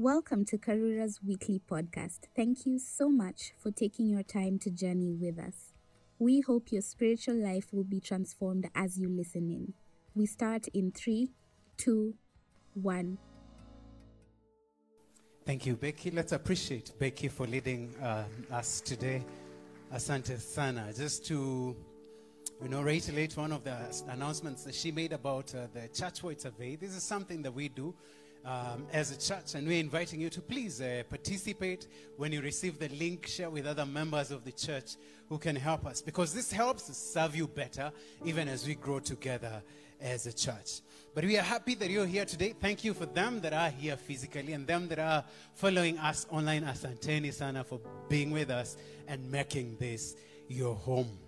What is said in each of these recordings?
Welcome to Karura's weekly podcast. Thank you so much for taking your time to journey with us. We hope your spiritual life will be transformed as you listen in. We start in three, two, one. Thank you, Becky. Let's appreciate Becky for leading uh, us today. Asante Sana. Just to, you know, reiterate one of the announcements that she made about uh, the church wide survey. This is something that we do um, as a church, and we're inviting you to please uh, participate when you receive the link. Share with other members of the church who can help us because this helps us serve you better, even as we grow together as a church. But we are happy that you're here today. Thank you for them that are here physically and them that are following us online. Asanteni sana for being with us and making this your home.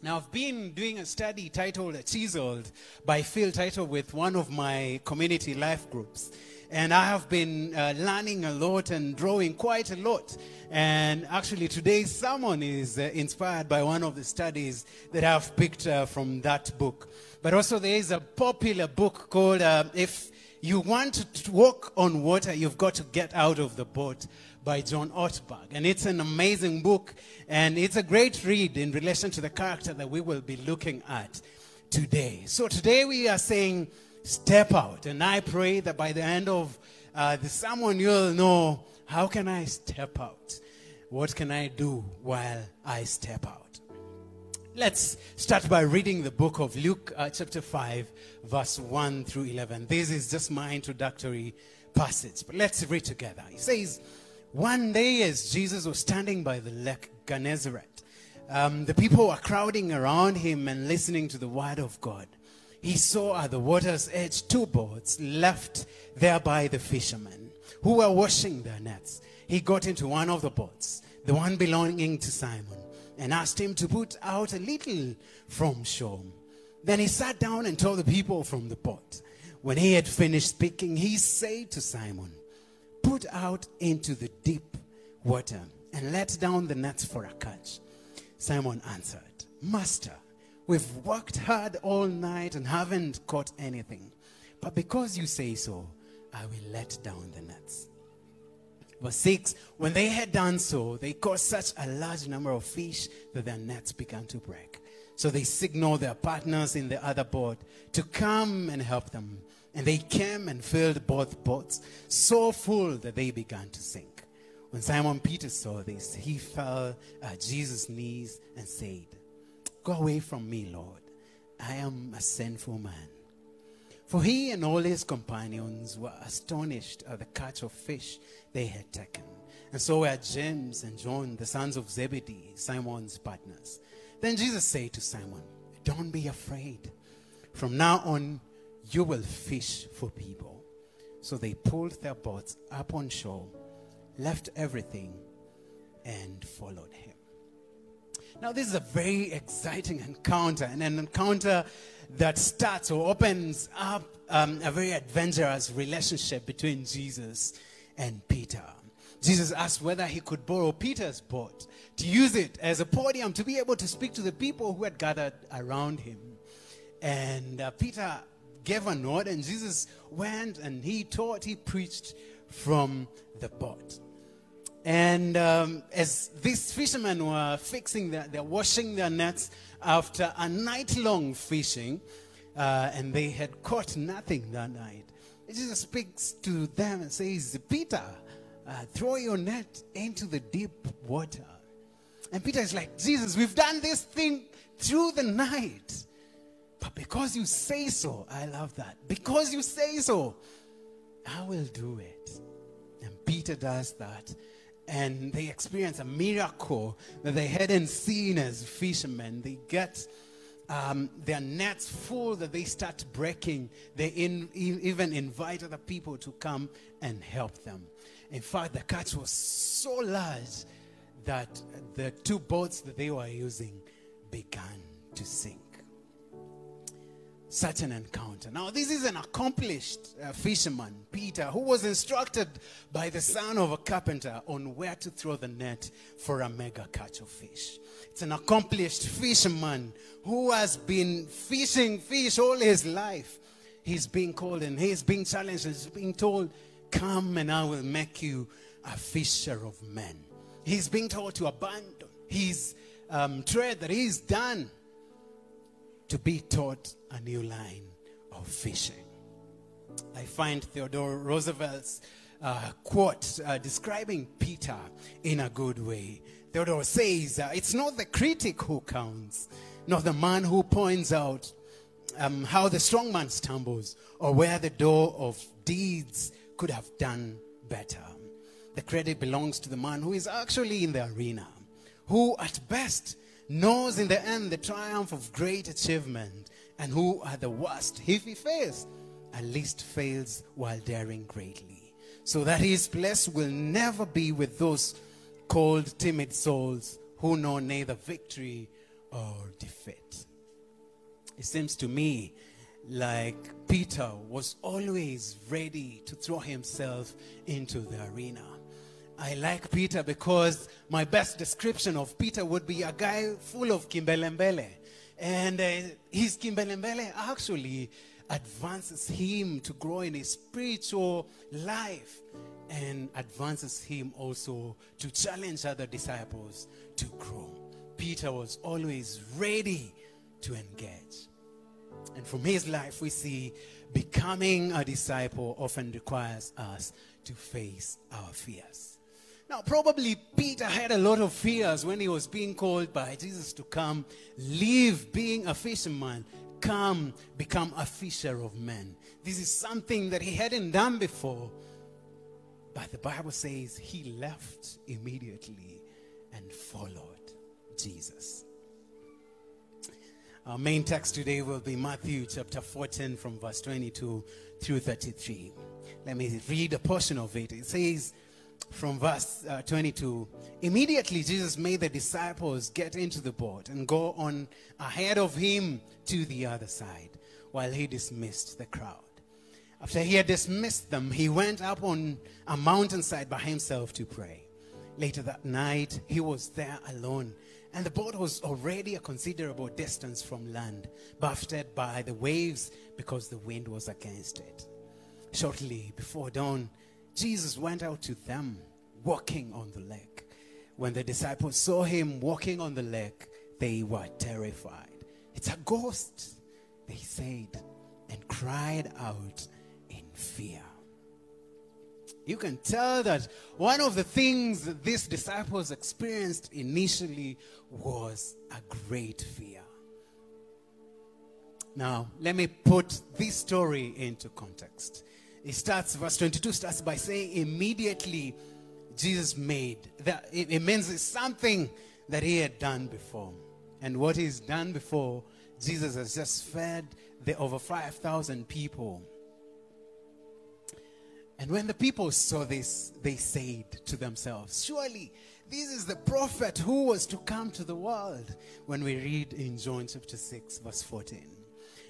Now, I've been doing a study titled Chiseled by Phil Title with one of my community life groups. And I have been uh, learning a lot and drawing quite a lot. And actually, today, someone is uh, inspired by one of the studies that I've picked uh, from that book. But also, there is a popular book called uh, If You Want to Walk on Water, You've Got to Get Out of the Boat by John Ortberg. And it's an amazing book, and it's a great read in relation to the character that we will be looking at today. So today we are saying, step out. And I pray that by the end of uh, the sermon, you'll know how can I step out? What can I do while I step out? Let's start by reading the book of Luke, uh, chapter 5, verse 1 through 11. This is just my introductory passage, but let's read together. He says, one day, as Jesus was standing by the lake Gennesaret, um, the people were crowding around him and listening to the word of God. He saw at the water's edge two boats left there by the fishermen who were washing their nets. He got into one of the boats, the one belonging to Simon, and asked him to put out a little from shore. Then he sat down and told the people from the boat. When he had finished speaking, he said to Simon, Put out into the deep water and let down the nets for a catch. Simon answered, Master, we've worked hard all night and haven't caught anything. But because you say so, I will let down the nets. Verse 6 When they had done so, they caught such a large number of fish that their nets began to break. So they signaled their partners in the other boat to come and help them. And they came and filled both boats so full that they began to sink. When Simon Peter saw this, he fell at Jesus' knees and said, Go away from me, Lord. I am a sinful man. For he and all his companions were astonished at the catch of fish they had taken. And so were James and John, the sons of Zebedee, Simon's partners. Then Jesus said to Simon, Don't be afraid. From now on, you will fish for people. So they pulled their boats up on shore, left everything, and followed him. Now, this is a very exciting encounter, and an encounter that starts or opens up um, a very adventurous relationship between Jesus and Peter. Jesus asked whether he could borrow Peter's boat to use it as a podium to be able to speak to the people who had gathered around him. And uh, Peter gave a nod, and Jesus went and he taught, he preached from the boat. And um, as these fishermen were fixing their, they're washing their nets after a night long fishing, uh, and they had caught nothing that night. Jesus speaks to them and says, Peter, uh, throw your net into the deep water. And Peter is like, Jesus, we've done this thing through the night. But because you say so, I love that. Because you say so, I will do it. And Peter does that. And they experience a miracle that they hadn't seen as fishermen. They get um, their nets full that they start breaking. They in, even invite other people to come and help them. In fact, the catch was so large that the two boats that they were using began to sink such an encounter. Now, this is an accomplished uh, fisherman, Peter, who was instructed by the son of a carpenter on where to throw the net for a mega catch of fish. It's an accomplished fisherman who has been fishing fish all his life. He's being called and he's being challenged. He's being told, Come and I will make you a fisher of men. He's being told to abandon his um, trade that he's done to be taught a new line of fishing. I find Theodore Roosevelt's uh, quote uh, describing Peter in a good way. Theodore says, uh, It's not the critic who counts, not the man who points out um, how the strong man stumbles or where the door of deeds could have done better. The credit belongs to the man who is actually in the arena, who at best knows in the end the triumph of great achievement, and who at the worst, if he fails, at least fails while daring greatly. So that his place will never be with those cold, timid souls who know neither victory or defeat. It seems to me like Peter was always ready to throw himself into the arena. I like Peter because my best description of Peter would be a guy full of kimbelembele. And uh, his kimbelembele actually advances him to grow in his spiritual life and advances him also to challenge other disciples to grow. Peter was always ready to engage. And from his life, we see becoming a disciple often requires us to face our fears. Now, probably Peter had a lot of fears when he was being called by Jesus to come, leave being a fisherman, come become a fisher of men. This is something that he hadn't done before. But the Bible says he left immediately and followed Jesus. Our main text today will be Matthew chapter 14 from verse 22 through 33. Let me read a portion of it. It says from verse uh, 22 Immediately Jesus made the disciples get into the boat and go on ahead of him to the other side while he dismissed the crowd. After he had dismissed them, he went up on a mountainside by himself to pray. Later that night, he was there alone and the boat was already a considerable distance from land, buffeted by the waves because the wind was against it. Shortly before dawn, Jesus went out to them, walking on the lake. When the disciples saw him walking on the lake, they were terrified. It's a ghost, they said, and cried out in fear you can tell that one of the things that these disciples experienced initially was a great fear. Now, let me put this story into context. It starts, verse 22 starts by saying, immediately Jesus made. That, it, it means it's something that he had done before. And what he's done before, Jesus has just fed the over 5,000 people and when the people saw this, they said to themselves, Surely this is the prophet who was to come to the world. When we read in John chapter 6, verse 14.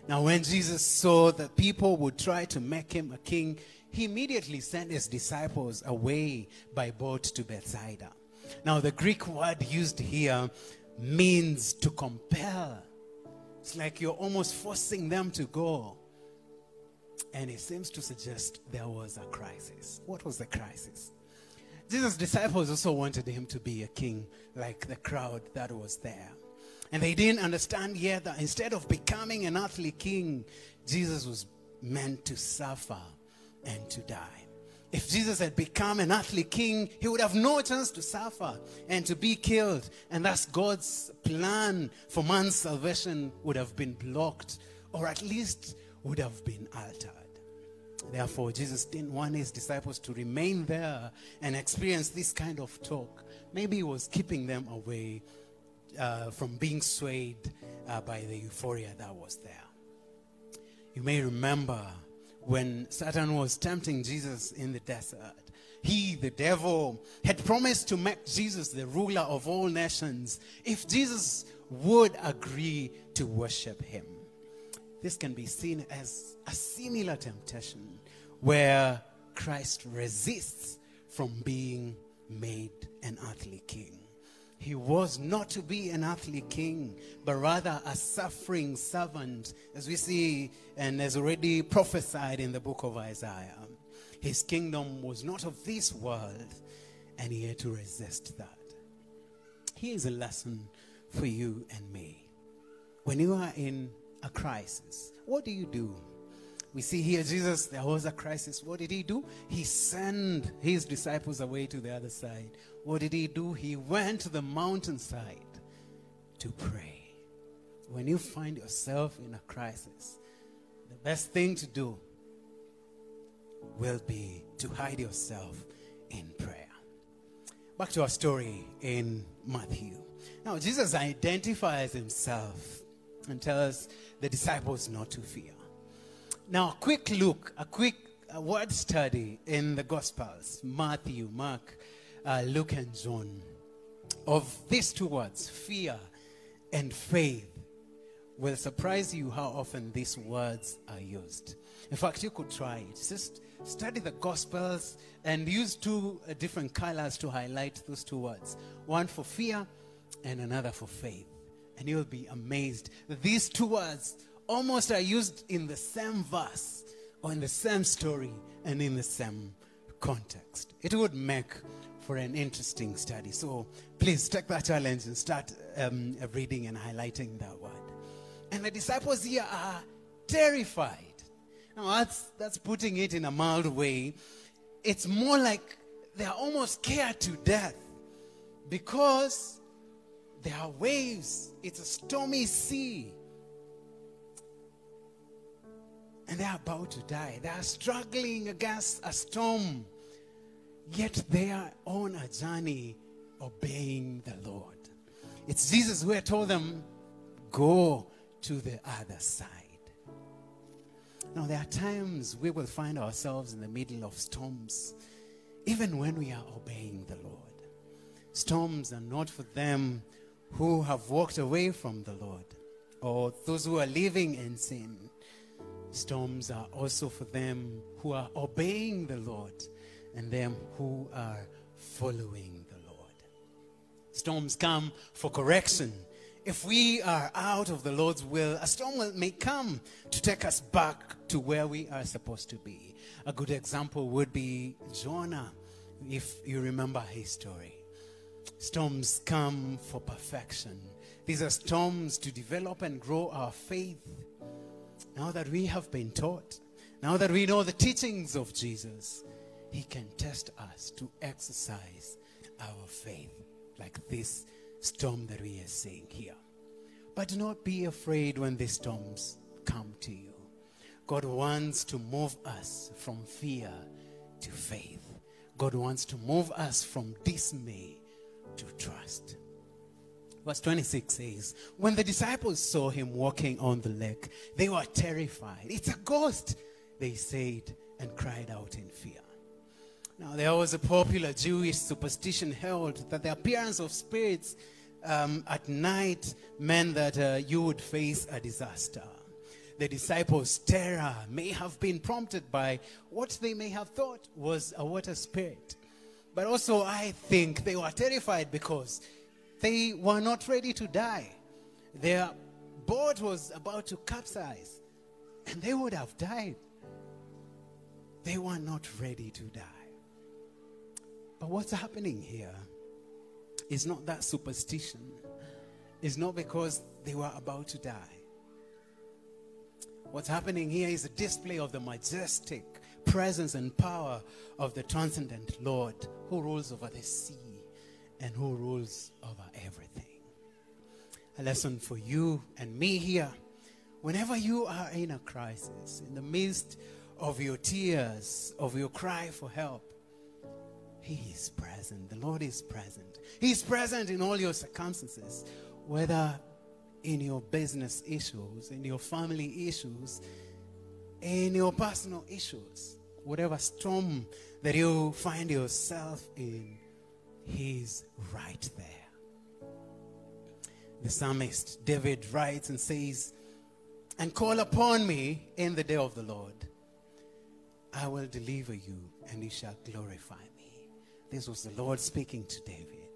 Now, when Jesus saw that people would try to make him a king, he immediately sent his disciples away by boat to Bethsaida. Now, the Greek word used here means to compel. It's like you're almost forcing them to go. And it seems to suggest there was a crisis. What was the crisis? Jesus' disciples also wanted him to be a king like the crowd that was there. And they didn't understand yet that instead of becoming an earthly king, Jesus was meant to suffer and to die. If Jesus had become an earthly king, he would have no chance to suffer and to be killed. And thus, God's plan for man's salvation would have been blocked, or at least would have been altered. Therefore, Jesus didn't want his disciples to remain there and experience this kind of talk. Maybe he was keeping them away uh, from being swayed uh, by the euphoria that was there. You may remember when Satan was tempting Jesus in the desert. He, the devil, had promised to make Jesus the ruler of all nations if Jesus would agree to worship him. This can be seen as a similar temptation where Christ resists from being made an earthly king. He was not to be an earthly king, but rather a suffering servant, as we see and as already prophesied in the book of Isaiah. His kingdom was not of this world, and he had to resist that. Here's a lesson for you and me. When you are in a crisis, what do you do? We see here Jesus, there was a crisis. What did he do? He sent his disciples away to the other side. What did he do? He went to the mountainside to pray. When you find yourself in a crisis, the best thing to do will be to hide yourself in prayer. Back to our story in Matthew. Now, Jesus identifies himself and tells the disciples not to fear. Now, a quick look, a quick word study in the Gospels Matthew, Mark, uh, Luke, and John of these two words, fear and faith, will surprise you how often these words are used. In fact, you could try it. Just study the Gospels and use two uh, different colors to highlight those two words one for fear and another for faith. And you'll be amazed these two words almost are used in the same verse or in the same story and in the same context. It would make for an interesting study. So please take that challenge and start um, reading and highlighting that word. And the disciples here are terrified. Now, that's, that's putting it in a mild way. It's more like they're almost scared to death because there are waves, it's a stormy sea. And they're about to die. They are struggling against a storm, yet they are on a journey obeying the Lord. It's Jesus who had told them, Go to the other side. Now, there are times we will find ourselves in the middle of storms, even when we are obeying the Lord. Storms are not for them who have walked away from the Lord or those who are living in sin. Storms are also for them who are obeying the Lord and them who are following the Lord. Storms come for correction. If we are out of the Lord's will, a storm may come to take us back to where we are supposed to be. A good example would be Jonah, if you remember his story. Storms come for perfection. These are storms to develop and grow our faith now that we have been taught, now that we know the teachings of Jesus, He can test us to exercise our faith like this storm that we are seeing here. But do not be afraid when these storms come to you. God wants to move us from fear to faith. God wants to move us from dismay to trust. Verse 26 says, When the disciples saw him walking on the lake, they were terrified. It's a ghost, they said, and cried out in fear. Now, there was a popular Jewish superstition held that the appearance of spirits um, at night meant that uh, you would face a disaster. The disciples' terror may have been prompted by what they may have thought was a water spirit. But also, I think they were terrified because they were not ready to die. Their boat was about to capsize, and they would have died. They were not ready to die. But what's happening here is not that superstition, it's not because they were about to die. What's happening here is a display of the majestic presence and power of the transcendent Lord who rules over the sea and who rules over everything. A lesson for you and me here. Whenever you are in a crisis, in the midst of your tears, of your cry for help, He is present. The Lord is present. He is present in all your circumstances, whether in your business issues, in your family issues, in your personal issues, whatever storm that you find yourself in. He's right there. The psalmist David writes and says, And call upon me in the day of the Lord. I will deliver you, and you shall glorify me. This was the Lord speaking to David.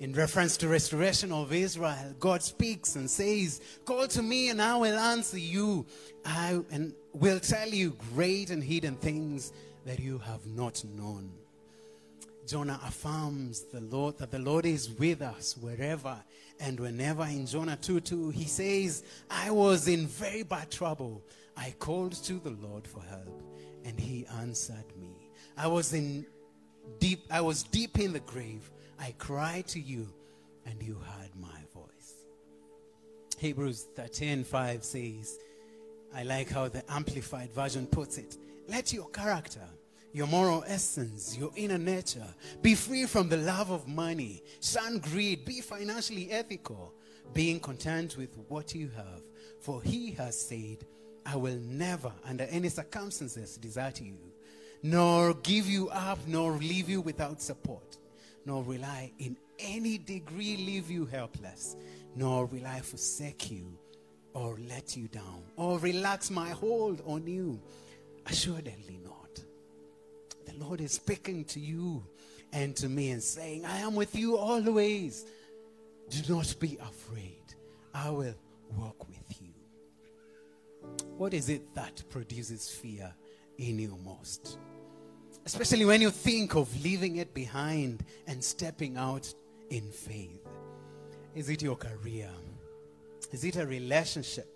In reference to restoration of Israel, God speaks and says, Call to me and I will answer you. I and will tell you great and hidden things that you have not known. Jonah affirms the Lord that the Lord is with us wherever and whenever. In Jonah 2 2, he says, I was in very bad trouble. I called to the Lord for help, and he answered me. I was in deep, I was deep in the grave. I cried to you, and you heard my voice. Hebrews 13 5 says, I like how the Amplified Version puts it. Let your character, your moral essence, your inner nature be free from the love of money, shun greed, be financially ethical, being content with what you have. For he has said, I will never, under any circumstances, desert you, nor give you up, nor leave you without support, nor will I in any degree leave you helpless, nor will I forsake you or let you down or relax my hold on you. Assuredly not. The Lord is speaking to you and to me and saying, I am with you always. Do not be afraid. I will walk with you. What is it that produces fear in you most? Especially when you think of leaving it behind and stepping out in faith. Is it your career? Is it a relationship?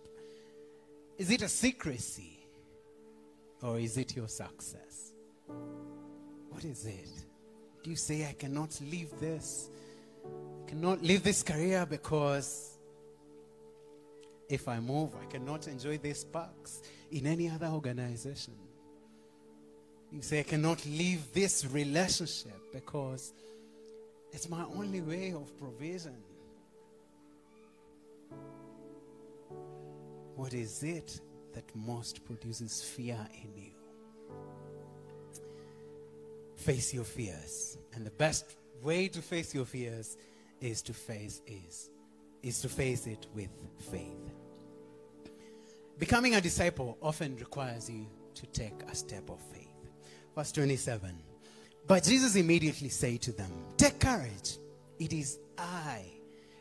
Is it a secrecy? Or is it your success? What is it? Do you say, I cannot leave this? I cannot leave this career because if I move, I cannot enjoy these perks in any other organization. You say, I cannot leave this relationship because it's my only way of provision. What is it that most produces fear in you? Face your fears. And the best way to face your fears is to face is is to face it with faith. Becoming a disciple often requires you to take a step of faith. Verse 27. But Jesus immediately said to them, Take courage. It is I.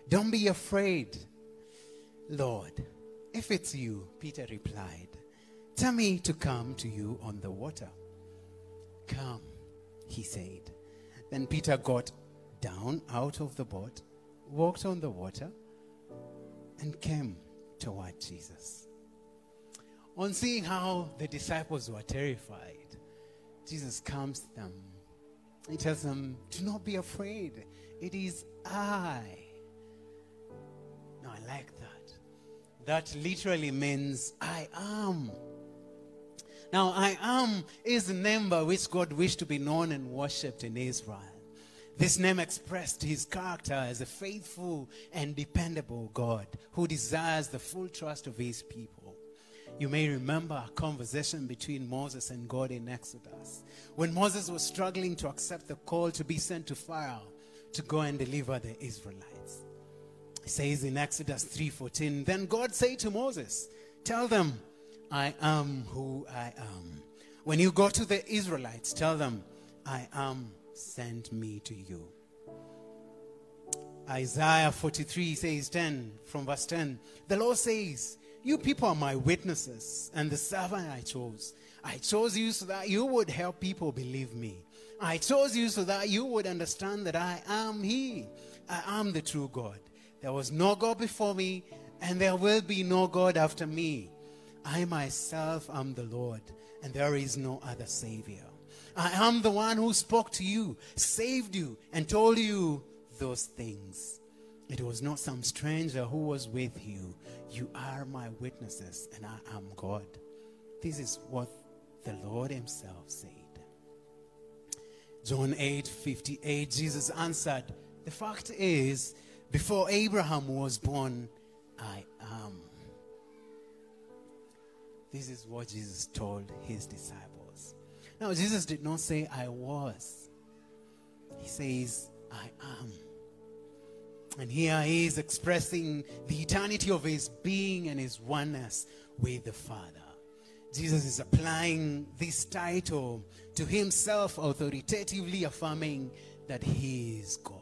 Don't be afraid. Lord, if it's you, Peter replied, Tell me to come to you on the water. Come, he said. Then Peter got down out of the boat, walked on the water, and came toward Jesus. On seeing how the disciples were terrified, Jesus calms them. He tells them, Do not be afraid. It is I. Now, I like that. That literally means I am. Now, I am is the name by which God wished to be known and worshipped in Israel. This name expressed his character as a faithful and dependable God who desires the full trust of his people. You may remember a conversation between Moses and God in Exodus when Moses was struggling to accept the call to be sent to Pharaoh to go and deliver the Israelites. It says in Exodus 3:14, then God said to Moses, "Tell them, I am who I am. When you go to the Israelites, tell them, I am sent me to you." Isaiah 43 says 10 from verse 10. The Lord says, "You people are my witnesses and the servant I chose. I chose you so that you would help people believe me. I chose you so that you would understand that I am He. I am the true God. There was no God before me, and there will be no God after me. I myself am the Lord, and there is no other Savior. I am the one who spoke to you, saved you, and told you those things. It was not some stranger who was with you. You are my witnesses, and I am God. This is what the Lord Himself said. John 8 58, Jesus answered, The fact is, before Abraham was born, I am. This is what Jesus told his disciples. Now, Jesus did not say, I was. He says, I am. And here he is expressing the eternity of his being and his oneness with the Father. Jesus is applying this title to himself, authoritatively affirming that he is God.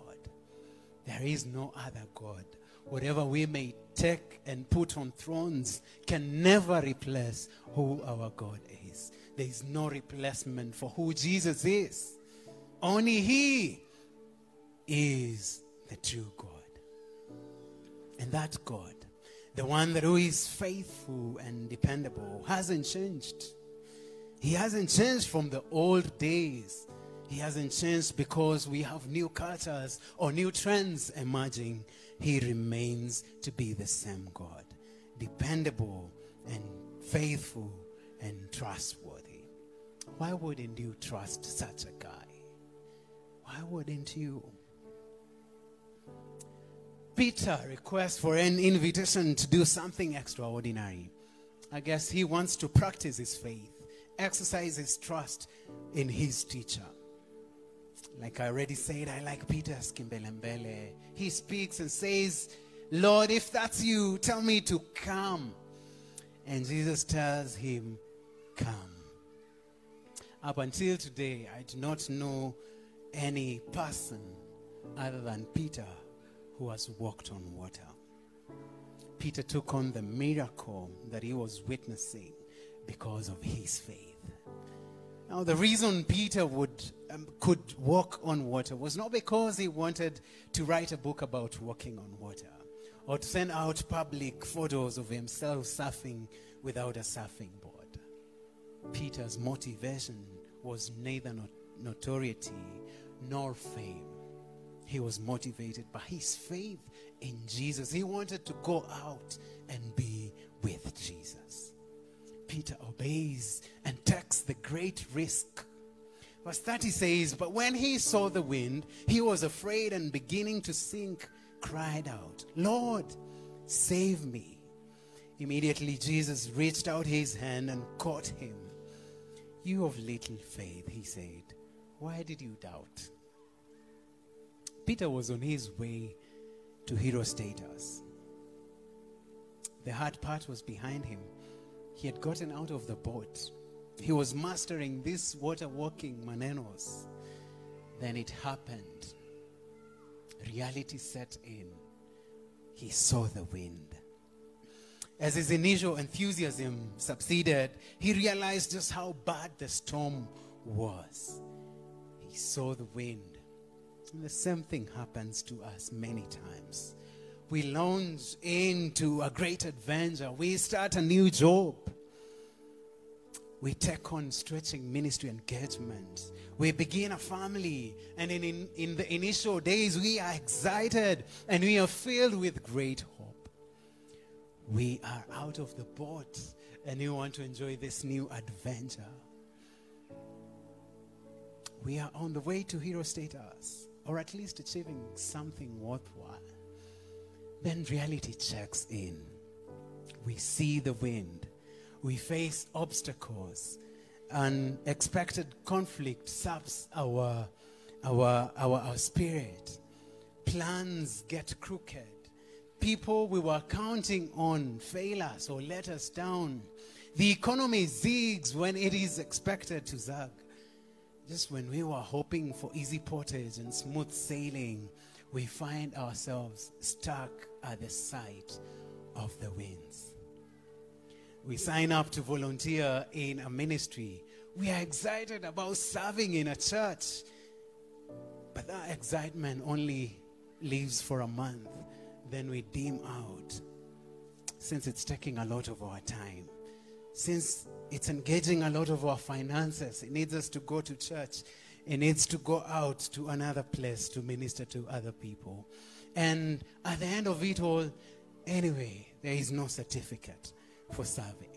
There is no other God. Whatever we may take and put on thrones can never replace who our God is. There is no replacement for who Jesus is. Only He is the true God. And that God, the one that who is faithful and dependable, hasn't changed. He hasn't changed from the old days. He hasn't changed because we have new cultures or new trends emerging. He remains to be the same God, dependable and faithful and trustworthy. Why wouldn't you trust such a guy? Why wouldn't you? Peter requests for an invitation to do something extraordinary. I guess he wants to practice his faith, exercise his trust in his teacher. Like I already said, I like Peter's kimbelembele. He speaks and says, Lord, if that's you, tell me to come. And Jesus tells him, Come. Up until today, I do not know any person other than Peter who has walked on water. Peter took on the miracle that he was witnessing because of his faith. Now, the reason Peter would, um, could walk on water was not because he wanted to write a book about walking on water or to send out public photos of himself surfing without a surfing board. Peter's motivation was neither not- notoriety nor fame. He was motivated by his faith in Jesus. He wanted to go out and be with Jesus. Peter obeys and takes the great risk. Verse 30 says, But when he saw the wind, he was afraid and beginning to sink, cried out, Lord, save me. Immediately Jesus reached out his hand and caught him. You of little faith, he said, why did you doubt? Peter was on his way to hero status. The hard part was behind him. He had gotten out of the boat. He was mastering this water walking manenos. Then it happened. Reality set in. He saw the wind. As his initial enthusiasm subsided, he realized just how bad the storm was. He saw the wind. And the same thing happens to us many times. We launch into a great adventure. We start a new job. We take on stretching ministry engagements, We begin a family. And in, in, in the initial days, we are excited and we are filled with great hope. We are out of the boat and we want to enjoy this new adventure. We are on the way to hero status, or at least achieving something worthwhile. Then reality checks in. We see the wind. We face obstacles. Unexpected conflict saps our, our, our, our spirit. Plans get crooked. People we were counting on fail us or let us down. The economy zigs when it is expected to zag. Just when we were hoping for easy portage and smooth sailing, we find ourselves stuck at the sight of the winds. We sign up to volunteer in a ministry. We are excited about serving in a church. But that excitement only lives for a month. Then we dim out. Since it's taking a lot of our time. Since it's engaging a lot of our finances. It needs us to go to church. It needs to go out to another place to minister to other people. And at the end of it all, anyway, there is no certificate for serving.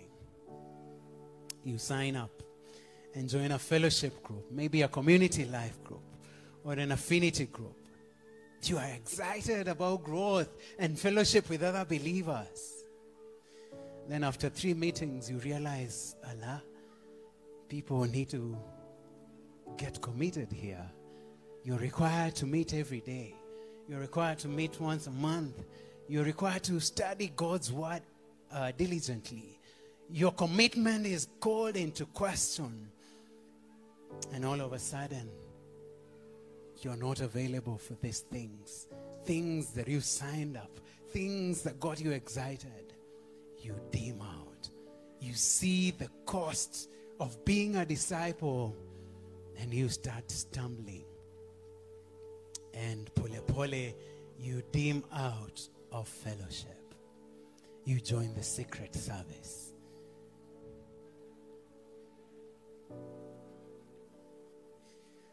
You sign up and join a fellowship group, maybe a community life group or an affinity group. You are excited about growth and fellowship with other believers. Then after three meetings, you realize, Allah, people need to get committed here. You're required to meet every day. You're required to meet once a month. You're required to study God's word uh, diligently. Your commitment is called into question. And all of a sudden, you're not available for these things, things that you signed up, things that got you excited, you dim out. You see the cost of being a disciple and you start stumbling. And pole pole, you dim out of fellowship. You join the secret service.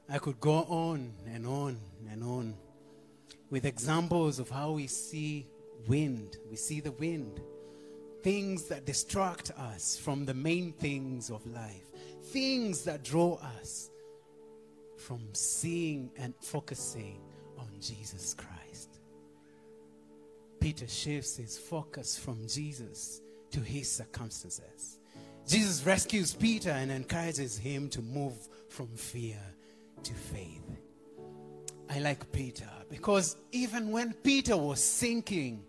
I could go on and on and on with examples of how we see wind. We see the wind. Things that distract us from the main things of life. Things that draw us from seeing and focusing on Jesus Christ. Peter shifts his focus from Jesus to his circumstances. Jesus rescues Peter and encourages him to move from fear to faith. I like Peter because even when Peter was sinking,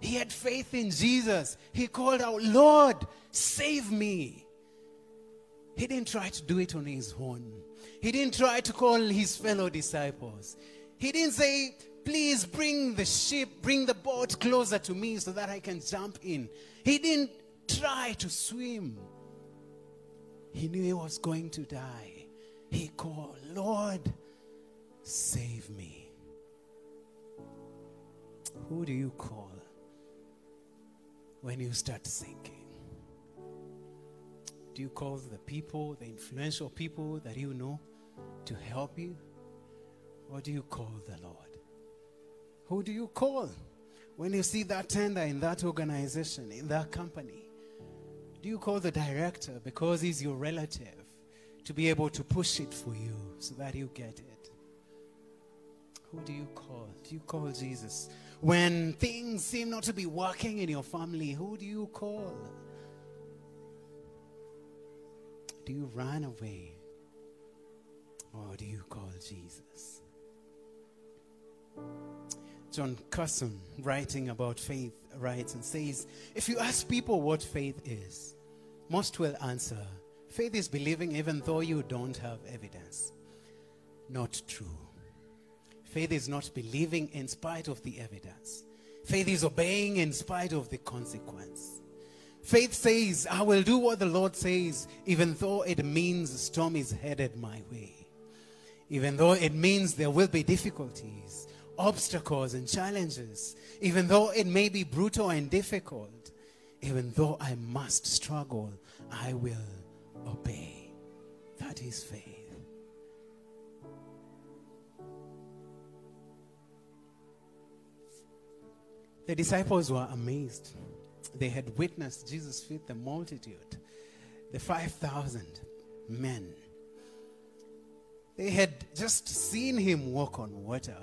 he had faith in Jesus. He called out, Lord, save me. He didn't try to do it on his own. He didn't try to call his fellow disciples. He didn't say, Please bring the ship, bring the boat closer to me so that I can jump in. He didn't try to swim. He knew he was going to die. He called, Lord, save me. Who do you call when you start sinking? Do you call the people, the influential people that you know to help you? Or do you call the Lord? Who do you call when you see that tender in that organization, in that company? Do you call the director because he's your relative to be able to push it for you so that you get it? Who do you call? Do you call Jesus? When things seem not to be working in your family, who do you call? Do you run away? Or do you call Jesus? Jon Courson, writing about faith, writes and says If you ask people what faith is, most will answer faith is believing even though you don't have evidence. Not true. Faith is not believing in spite of the evidence, faith is obeying in spite of the consequence. Faith says, I will do what the Lord says, even though it means the storm is headed my way. Even though it means there will be difficulties, obstacles, and challenges. Even though it may be brutal and difficult. Even though I must struggle, I will obey. That is faith. The disciples were amazed they had witnessed Jesus feed the multitude, the 5,000 men. They had just seen him walk on water,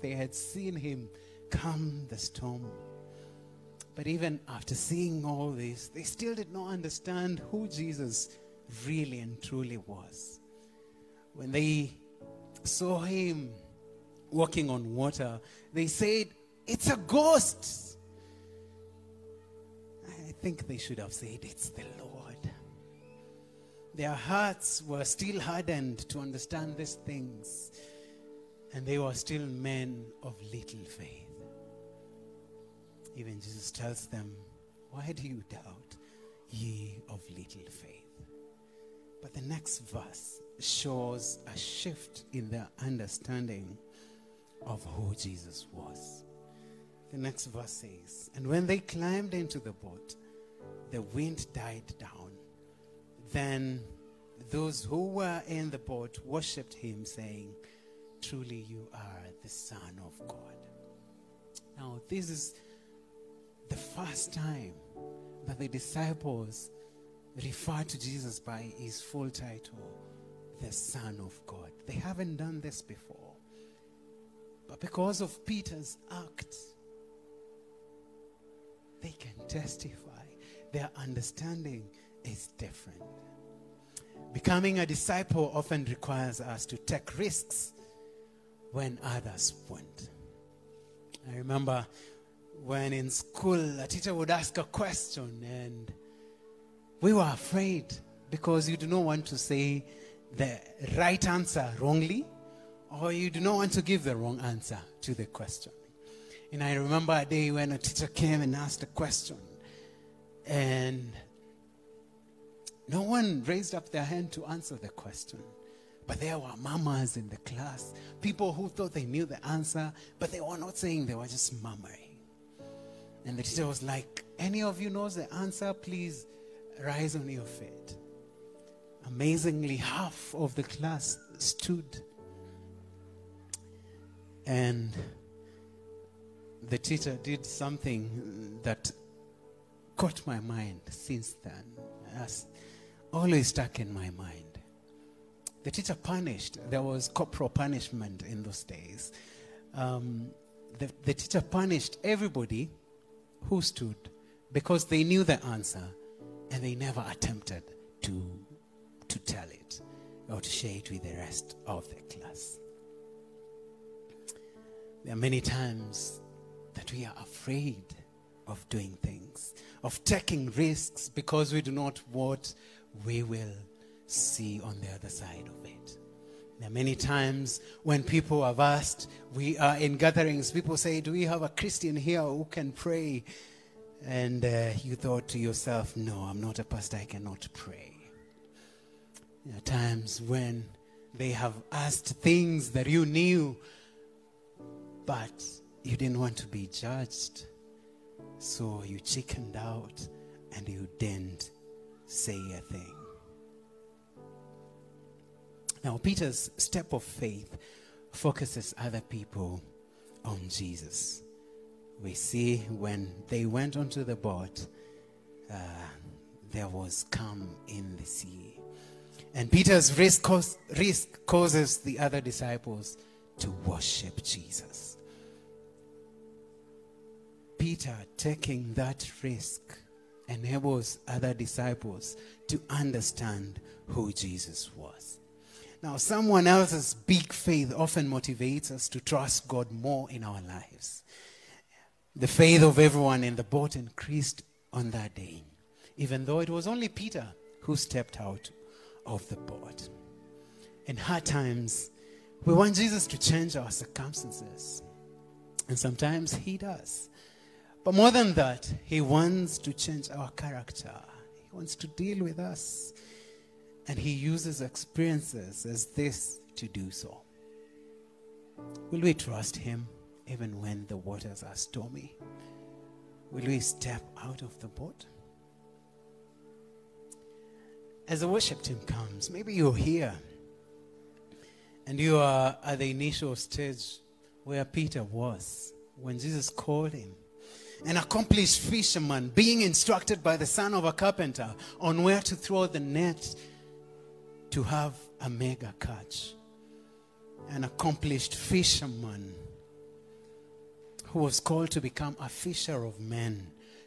they had seen him calm the storm. But even after seeing all this, they still did not understand who Jesus really and truly was. When they saw him walking on water, they said, It's a ghost I think they should have said, It's the Lord. Their hearts were still hardened to understand these things, and they were still men of little faith. Even Jesus tells them, Why do you doubt, ye of little faith? But the next verse shows a shift in their understanding of who Jesus was. The next verse says, And when they climbed into the boat, the wind died down. Then those who were in the boat worshipped him, saying, Truly you are the Son of God. Now, this is the first time that the disciples refer to Jesus by his full title, the Son of God. They haven't done this before. But because of Peter's act, they can testify their understanding is different. Becoming a disciple often requires us to take risks when others won't. I remember when in school a teacher would ask a question and we were afraid because you do not want to say the right answer wrongly or you do not want to give the wrong answer to the question. And I remember a day when a teacher came and asked a question, and no one raised up their hand to answer the question. But there were mamas in the class, people who thought they knew the answer, but they were not saying, they were just murmuring. And the teacher was like, Any of you knows the answer? Please rise on your feet. Amazingly, half of the class stood. And the teacher did something that caught my mind since then. Has always stuck in my mind. The teacher punished, there was corporal punishment in those days. Um, the, the teacher punished everybody who stood because they knew the answer and they never attempted to, to tell it or to share it with the rest of the class. There are many times that we are afraid of doing things, of taking risks because we do not what we will see on the other side of it. There are many times when people have asked, we are in gatherings, people say, Do we have a Christian here who can pray? And uh, you thought to yourself, No, I'm not a pastor, I cannot pray. There are times when they have asked things that you knew, but you didn't want to be judged. So you chickened out and you didn't say a thing. Now, Peter's step of faith focuses other people on Jesus. We see when they went onto the boat, uh, there was calm in the sea. And Peter's risk, cause, risk causes the other disciples to worship Jesus. Peter taking that risk enables other disciples to understand who Jesus was. Now, someone else's big faith often motivates us to trust God more in our lives. The faith of everyone in the boat increased on that day, even though it was only Peter who stepped out of the boat. In hard times, we want Jesus to change our circumstances. And sometimes He does. But more than that, He wants to change our character, He wants to deal with us. And he uses experiences as this to do so. Will we trust him even when the waters are stormy? Will we step out of the boat? As the worship team comes, maybe you're here and you are at the initial stage where Peter was when Jesus called him. An accomplished fisherman being instructed by the son of a carpenter on where to throw the net to have a mega catch. An accomplished fisherman who was called to become a fisher of men,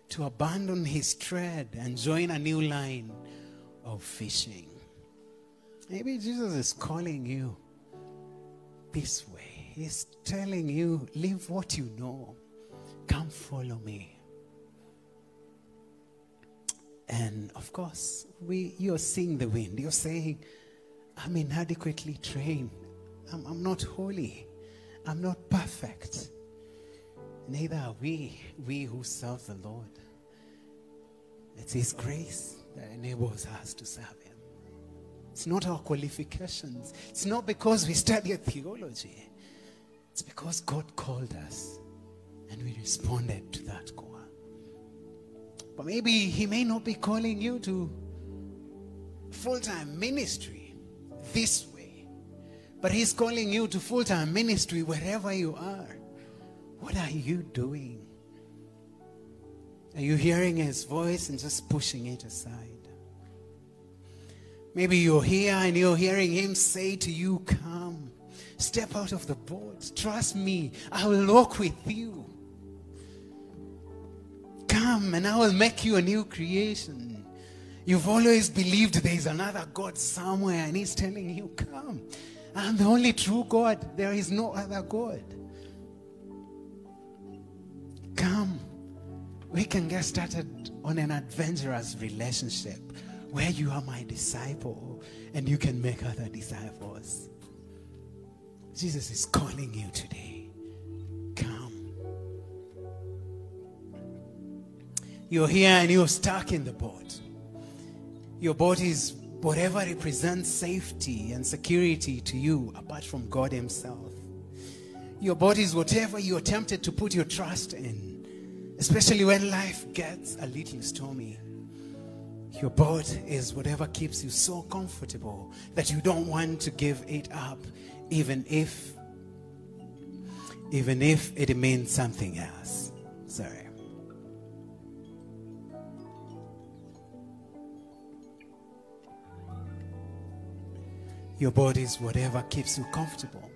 to abandon his trade and join a new line of fishing. Maybe Jesus is calling you this way. He's telling you, leave what you know. Come follow me. And of course, we, you're seeing the wind. You're saying, I'm inadequately trained. I'm, I'm not holy. I'm not perfect. Neither are we, we who serve the Lord. It's His grace that enables us to serve Him. It's not our qualifications. It's not because we studied theology. It's because God called us and we responded to that call. But maybe He may not be calling you to full time ministry this way, but He's calling you to full time ministry wherever you are. What are you doing? Are you hearing His voice and just pushing it aside? Maybe you're here and you're hearing Him say to you, Come, step out of the boat. Trust me, I will walk with you. Come and I will make you a new creation. You've always believed there is another God somewhere, and He's telling you, Come. I'm the only true God. There is no other God. Come. We can get started on an adventurous relationship where you are my disciple and you can make other disciples. Jesus is calling you today. You're here and you're stuck in the boat. Your boat is whatever represents safety and security to you apart from God Himself. Your body is whatever you're tempted to put your trust in, especially when life gets a little stormy. Your boat is whatever keeps you so comfortable that you don't want to give it up, even if, even if it means something else. Sorry. Your body is whatever keeps you comfortable.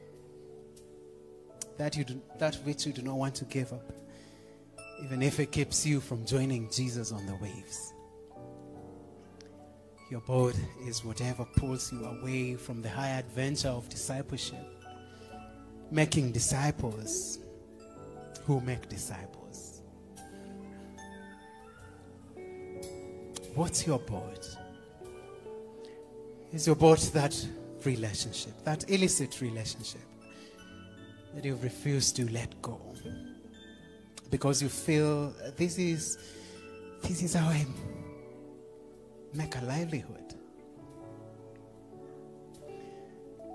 That you do, that which you do not want to give up, even if it keeps you from joining Jesus on the waves. Your boat is whatever pulls you away from the high adventure of discipleship, making disciples who make disciples. What's your boat? Is your boat that relationship, that illicit relationship that you've refused to let go because you feel this is this is how I make a livelihood.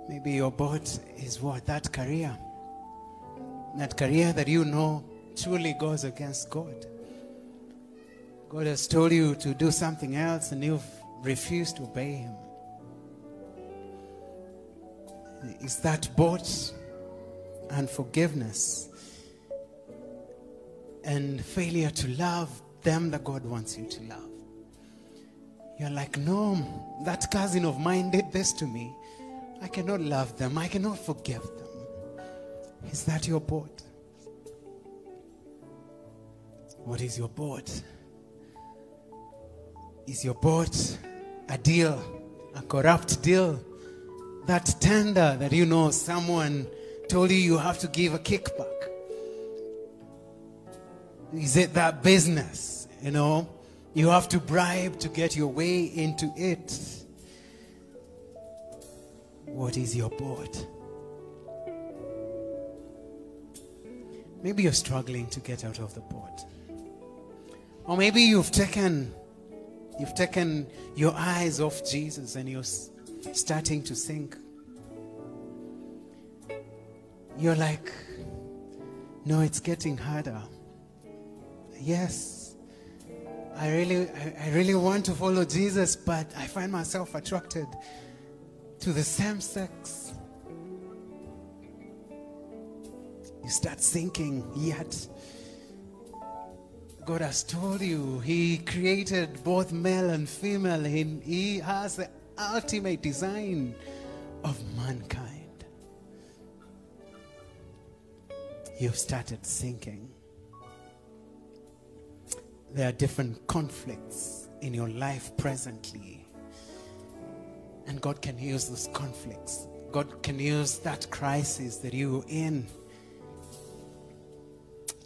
Maybe your boat is what that career, that career that you know truly goes against God. God has told you to do something else and you've refused to obey Him. Is that unforgiveness and forgiveness and failure to love them that God wants you to love? You're like, no, that cousin of mine did this to me. I cannot love them. I cannot forgive them. Is that your boat? What is your boat? Is your boat a deal, a corrupt deal? That tender that you know someone told you you have to give a kickback? Is it that business, you know? You have to bribe to get your way into it. What is your boat? Maybe you're struggling to get out of the boat. Or maybe you've taken you've taken your eyes off Jesus and you're starting to sink. You're like, no, it's getting harder. Yes, I really, I, I really want to follow Jesus, but I find myself attracted to the same sex. You start thinking, yet God has told you He created both male and female. He, he has the ultimate design of mankind. You've started thinking. There are different conflicts in your life presently. And God can use those conflicts. God can use that crisis that you're in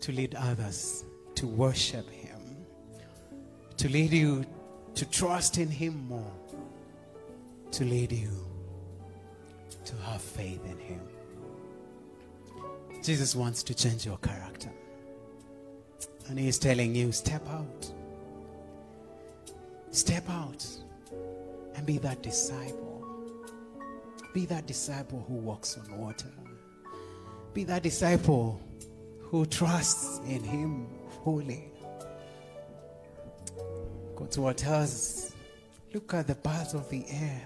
to lead others to worship Him, to lead you to trust in Him more, to lead you to have faith in Him. Jesus wants to change your character. And He's telling you, step out. Step out and be that disciple. Be that disciple who walks on water. Be that disciple who trusts in Him fully. God's word tells us look at the birds of the air.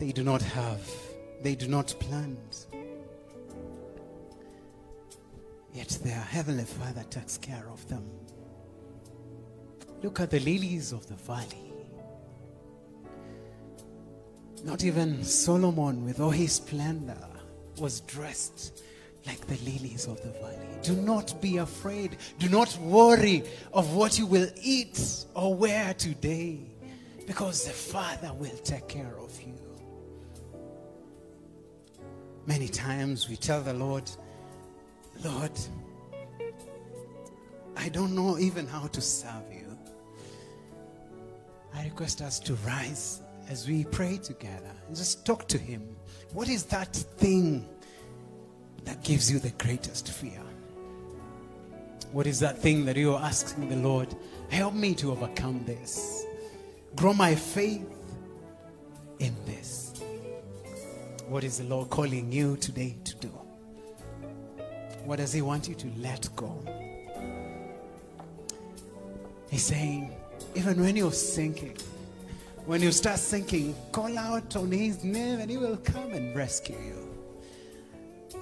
They do not have, they do not plant. Yet their heavenly Father takes care of them. Look at the lilies of the valley. Not even Solomon, with all his splendor, was dressed like the lilies of the valley. Do not be afraid. Do not worry of what you will eat or wear today, because the Father will take care of you. Many times we tell the Lord, Lord, I don't know even how to serve you. I request us to rise as we pray together, and just talk to Him. What is that thing that gives you the greatest fear? What is that thing that you're asking the Lord, help me to overcome this? Grow my faith in this. What is the Lord calling you today to do? What does He want you to let go? He's saying, even when you're sinking, when you start sinking, call out on His name and He will come and rescue you.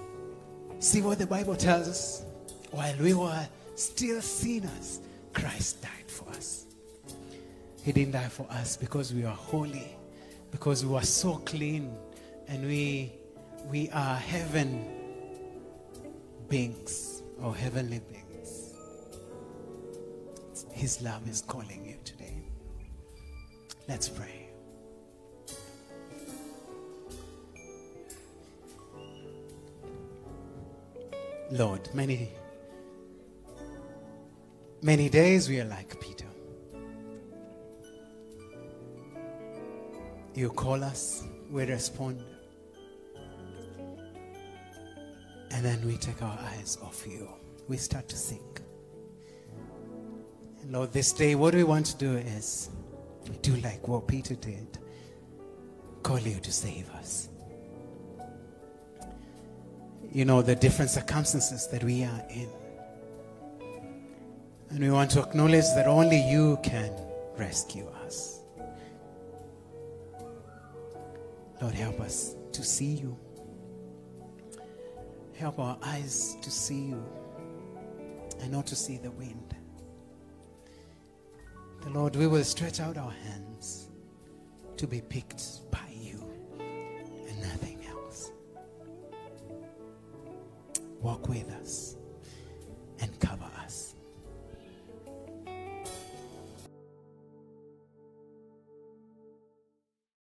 See what the Bible tells us? While we were still sinners, Christ died for us. He didn't die for us because we are holy, because we were so clean, and we we are heaven beings or heavenly beings. His love is calling you today. Let's pray. Lord, many many days we are like Peter. You call us, we respond. And then we take our eyes off you. We start to sink. Lord, this day, what we want to do is do like what Peter did call you to save us. You know, the different circumstances that we are in. And we want to acknowledge that only you can rescue us. Lord, help us to see you. Help our eyes to see you and not to see the wind. The Lord, we will stretch out our hands to be picked by you and nothing else. Walk with us.